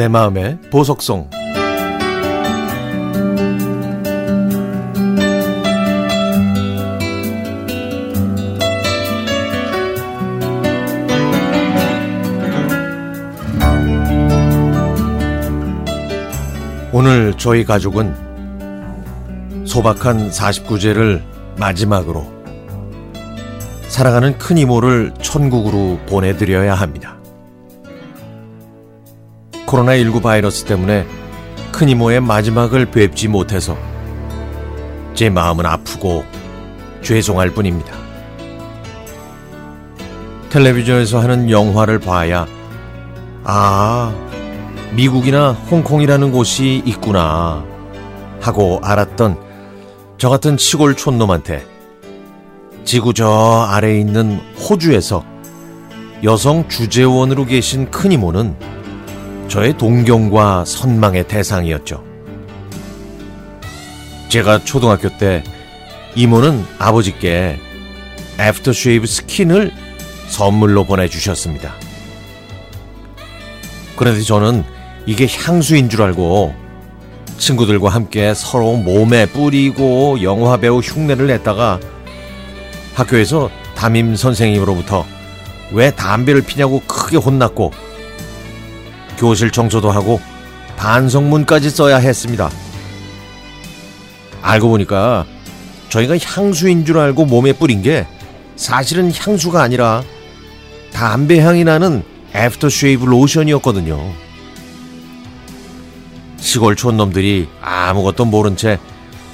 내 마음의 보석송 오늘 저희 가족은 소박한 49제를 마지막으로 사랑하는 큰 이모를 천국으로 보내드려야 합니다. 코로나19 바이러스 때문에 큰 이모의 마지막을 뵙지 못해서 제 마음은 아프고 죄송할 뿐입니다. 텔레비전에서 하는 영화를 봐야 아, 미국이나 홍콩이라는 곳이 있구나 하고 알았던 저 같은 시골 촌놈한테 지구 저 아래에 있는 호주에서 여성 주재원으로 계신 큰 이모는 저의 동경과 선망의 대상이었죠. 제가 초등학교 때 이모는 아버지께 애프터쉐이브 스킨을 선물로 보내주셨습니다. 그런데 저는 이게 향수인 줄 알고 친구들과 함께 서로 몸에 뿌리고 영화배우 흉내를 냈다가 학교에서 담임 선생님으로부터 왜 담배를 피냐고 크게 혼났고 교실 청소도 하고 반성문까지 써야 했습니다. 알고 보니까 저희가 향수인 줄 알고 몸에 뿌린 게 사실은 향수가 아니라 담배 향이 나는 애프터쉐이브 로션이었거든요. 시골 촌놈들이 아무것도 모른 채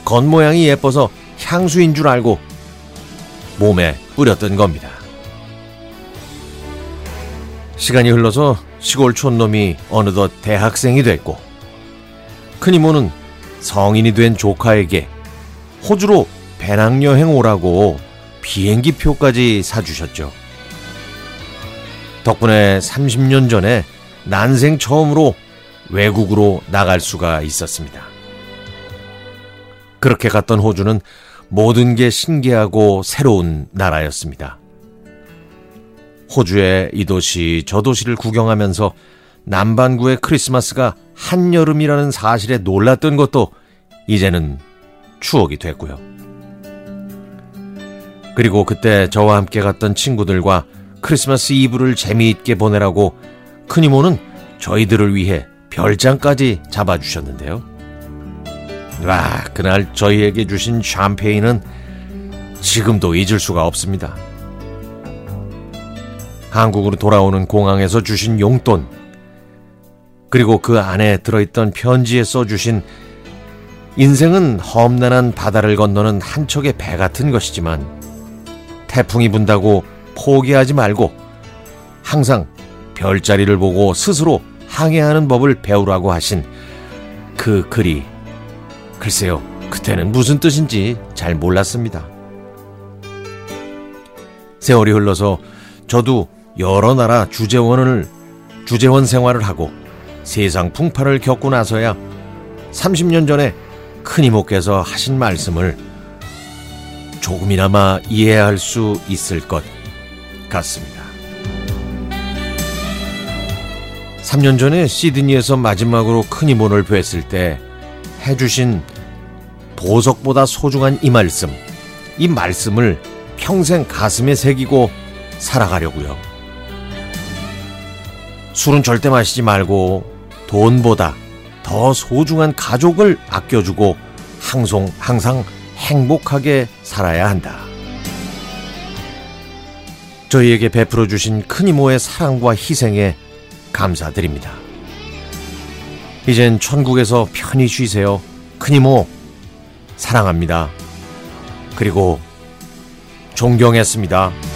겉모양이 예뻐서 향수인 줄 알고 몸에 뿌렸던 겁니다. 시간이 흘러서 시골 촌 놈이 어느덧 대학생이 됐고 큰 이모는 성인이 된 조카에게 호주로 배낭여행 오라고 비행기 표까지 사주셨죠. 덕분에 30년 전에 난생 처음으로 외국으로 나갈 수가 있었습니다. 그렇게 갔던 호주는 모든 게 신기하고 새로운 나라였습니다. 호주의 이 도시 저 도시를 구경하면서 남반구의 크리스마스가 한여름이라는 사실에 놀랐던 것도 이제는 추억이 됐고요. 그리고 그때 저와 함께 갔던 친구들과 크리스마스 이브를 재미있게 보내라고 큰 이모는 저희들을 위해 별장까지 잡아주셨는데요. 와, 그날 저희에게 주신 샴페인은 지금도 잊을 수가 없습니다. 한국으로 돌아오는 공항에서 주신 용돈, 그리고 그 안에 들어있던 편지에 써주신 인생은 험난한 바다를 건너는 한 척의 배 같은 것이지만 태풍이 분다고 포기하지 말고 항상 별자리를 보고 스스로 항해하는 법을 배우라고 하신 그 글이 글쎄요 그때는 무슨 뜻인지 잘 몰랐습니다. 세월이 흘러서 저도 여러 나라 주재원을 주재원 생활을 하고 세상 풍파를 겪고 나서야 30년 전에 큰 이모께서 하신 말씀을 조금이나마 이해할 수 있을 것 같습니다. 3년 전에 시드니에서 마지막으로 큰 이모를 뵀을 때 해주신 보석보다 소중한 이 말씀, 이 말씀을 평생 가슴에 새기고 살아가려고요. 술은 절대 마시지 말고 돈보다 더 소중한 가족을 아껴주고 항상, 항상 행복하게 살아야 한다. 저희에게 베풀어 주신 큰 이모의 사랑과 희생에 감사드립니다. 이젠 천국에서 편히 쉬세요. 큰 이모, 사랑합니다. 그리고 존경했습니다.